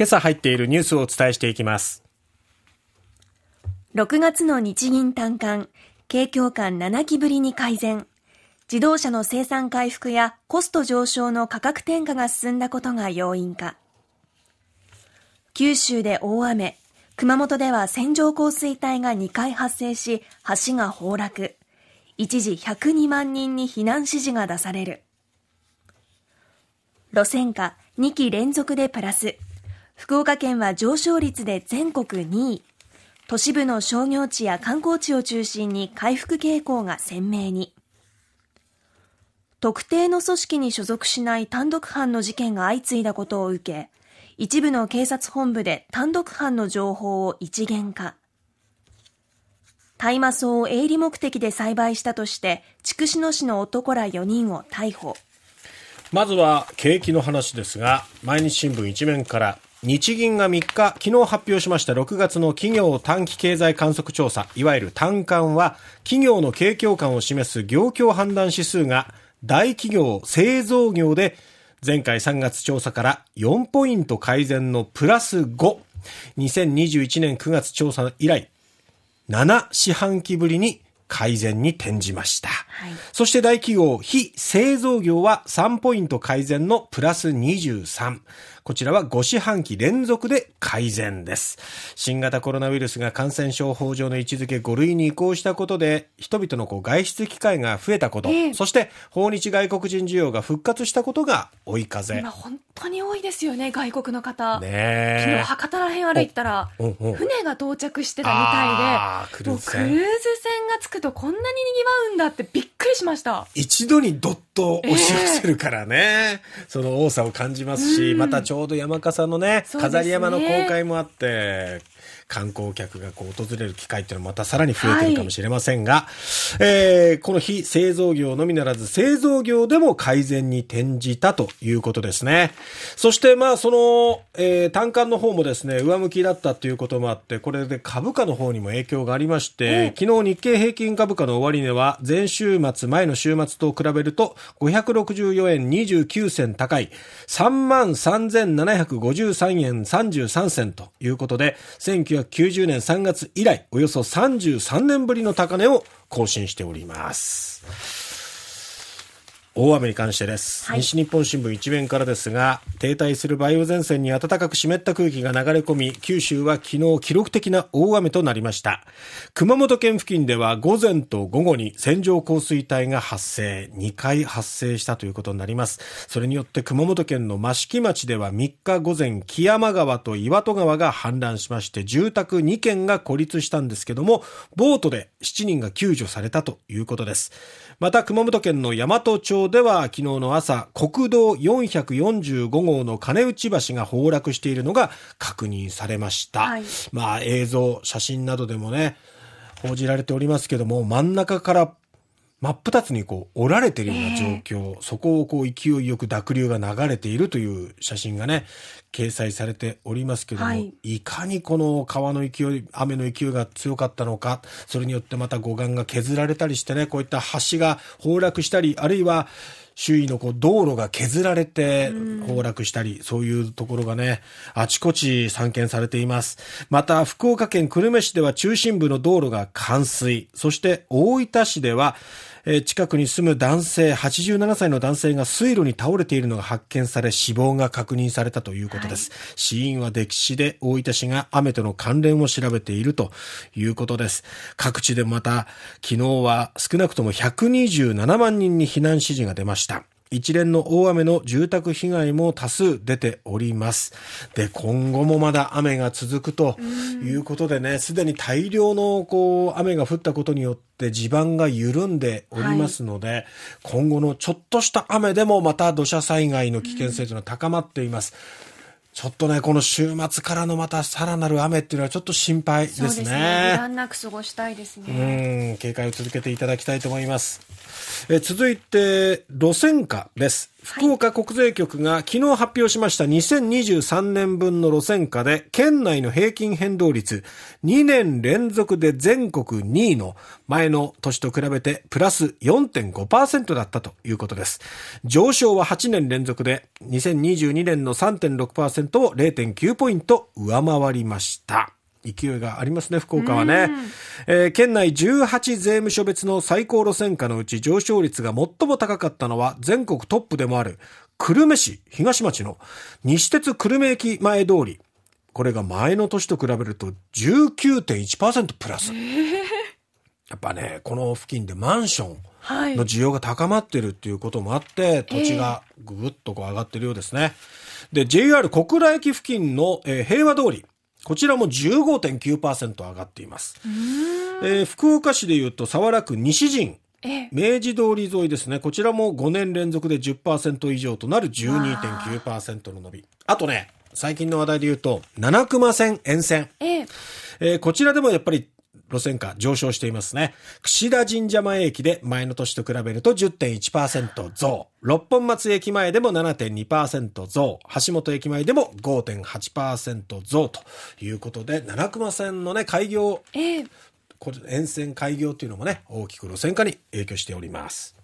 今朝入っているニュースをお伝えしていきます。6月の日銀短観、景況感7期ぶりに改善。自動車の生産回復やコスト上昇の価格転嫁が進んだことが要因か。九州で大雨、熊本では線状降水帯が2回発生し、橋が崩落。一時102万人に避難指示が出される。路線価2期連続でプラス。福岡県は上昇率で全国2位。都市部の商業地や観光地を中心に回復傾向が鮮明に。特定の組織に所属しない単独犯の事件が相次いだことを受け、一部の警察本部で単独犯の情報を一元化。大麻草を営利目的で栽培したとして、筑紫野市の男ら4人を逮捕。まずは景気の話ですが、毎日新聞一面から日銀が3日、昨日発表しました6月の企業短期経済観測調査、いわゆる単観は、企業の景況感を示す業況判断指数が、大企業、製造業で前回3月調査から4ポイント改善のプラス5。2021年9月調査以来、7四半期ぶりに改善に転じました。はい、そして大企業、非製造業は3ポイント改善のプラス23。こちらは5四半期連続で改善です。新型コロナウイルスが感染症法上の位置づけ5類に移行したことで、人々のこう外出機会が増えたこと、えー、そして訪日外国人需要が復活したことが追い風。今本当に多いですよね、外国の方。ね昨日博多ら辺歩いたら、船が到着してたみたいで、クルーズ船がつくとこんなに賑わうんだってびっくりしました。一度にどっと押し寄せるからね、えー、その多さを感じますし、うん、またちょうど山笠のね、飾り山の公開もあって、観光客がこう訪れる機会っていうのはまたさらに増えてるかもしれませんが、はい、えー、この日製造業のみならず製造業でも改善に転じたということですね。そしてまあその、えー、単価の方もですね、上向きだったということもあって、これで株価の方にも影響がありまして、昨日日経平均株価の終値は前週末前の週末と比べると564円29銭高い33,753円33銭ということで、1990年3月以来、およそ33年ぶりの高値を更新しております。大雨に関してです、はい、西日本新聞一面からですが停滞する梅雨前線に暖かく湿った空気が流れ込み九州は昨日記録的な大雨となりました。熊本県付近では午前と午後に線状降水帯が発生2回発生したということになります。それによって熊本県の益城町では3日午前木山川と岩戸川が氾濫しまして住宅2軒が孤立したんですけどもボートで7人が救助されたということです。また熊本県の大和町では昨日の朝、国道445号の金内橋が崩落しているのが確認されました。はい、まあ映像、写真などでもね、報じられておりますけども、真ん中から真っ二つにこう折られているような状況、えー、そこをこう勢いよく濁流が流れているという写真がね、掲載されておりますけども、はい、いかにこの川の勢い、雨の勢いが強かったのか、それによってまた護岸が削られたりしてね、こういった橋が崩落したり、あるいは周囲のこう道路が削られて崩落したり、そういうところがね、あちこち散見されています。また、福岡県久留米市では中心部の道路が冠水、そして大分市では、え近くに住む男性、87歳の男性が水路に倒れているのが発見され死亡が確認されたということです。はい、死因は溺死で大分市が雨との関連を調べているということです。各地でまた昨日は少なくとも127万人に避難指示が出ました。一連の大雨の住宅被害も多数出ております。で、今後もまだ雨が続くということでね、すでに大量のこう雨が降ったことによって地盤が緩んでおりますので、はい、今後のちょっとした雨でもまた土砂災害の危険性というのは高まっています。ちょっとね、この週末からのまたさらなる雨っていうのはちょっと心配ですね。そうですね。油断なく過ごしたいですね。うん、警戒を続けていただきたいと思います。え続いて、路線価です。福岡国税局が昨日発表しました2023年分の路線価で県内の平均変動率2年連続で全国2位の前の年と比べてプラス4.5%だったということです。上昇は8年連続で2022年の3.6%を0.9ポイント上回りました。勢いがありますね、福岡はね。えー県内18税務署別の最高路線価のうち上昇率が最も高かったのは全国トップでもある久留米市東町の西鉄久留米駅前通り。これが前の年と比べると19.1%プラス。やっぱね、この付近でマンションはいの需要が高まってるっていうこともあって、土地がぐぐっとこう上がってるようですね。で、JR 小倉駅付近の、えー平和通り。こちらも15.9%上がっています。えー福岡市でいうと、沢良区西陣。ええ明治通り沿いですね。こちらも5年連続で10%以上となる12.9%の伸び。あとね、最近の話題で言うと、七熊線沿線。えええーこちらでもやっぱり路線価上昇していますね。串田神社前駅で前の年と比べると10.1%増。六本松駅前でも7.2%増。橋本駅前でも5.8%増ということで、七熊線のね、開業、ええこれ沿線開業というのもね、大きく路線価に影響しております。